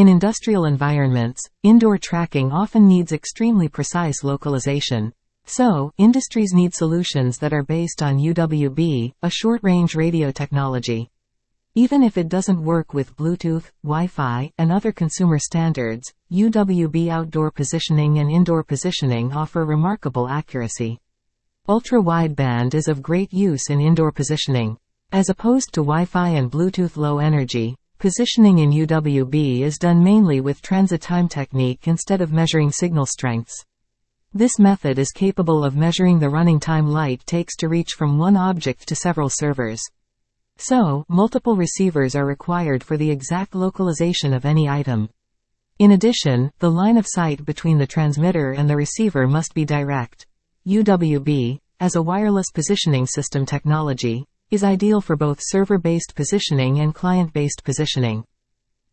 In industrial environments, indoor tracking often needs extremely precise localization. So, industries need solutions that are based on UWB, a short-range radio technology. Even if it doesn't work with Bluetooth, Wi-Fi, and other consumer standards, UWB outdoor positioning and indoor positioning offer remarkable accuracy. Ultra-wideband is of great use in indoor positioning. As opposed to Wi-Fi and Bluetooth low energy, positioning in UWB is done mainly with transit time technique instead of measuring signal strengths. This method is capable of measuring the running time light takes to reach from one object to several servers. So, multiple receivers are required for the exact localization of any item. In addition, the line of sight between the transmitter and the receiver must be direct. UWB, as a wireless positioning system technology, is ideal for both server-based positioning and client-based positioning.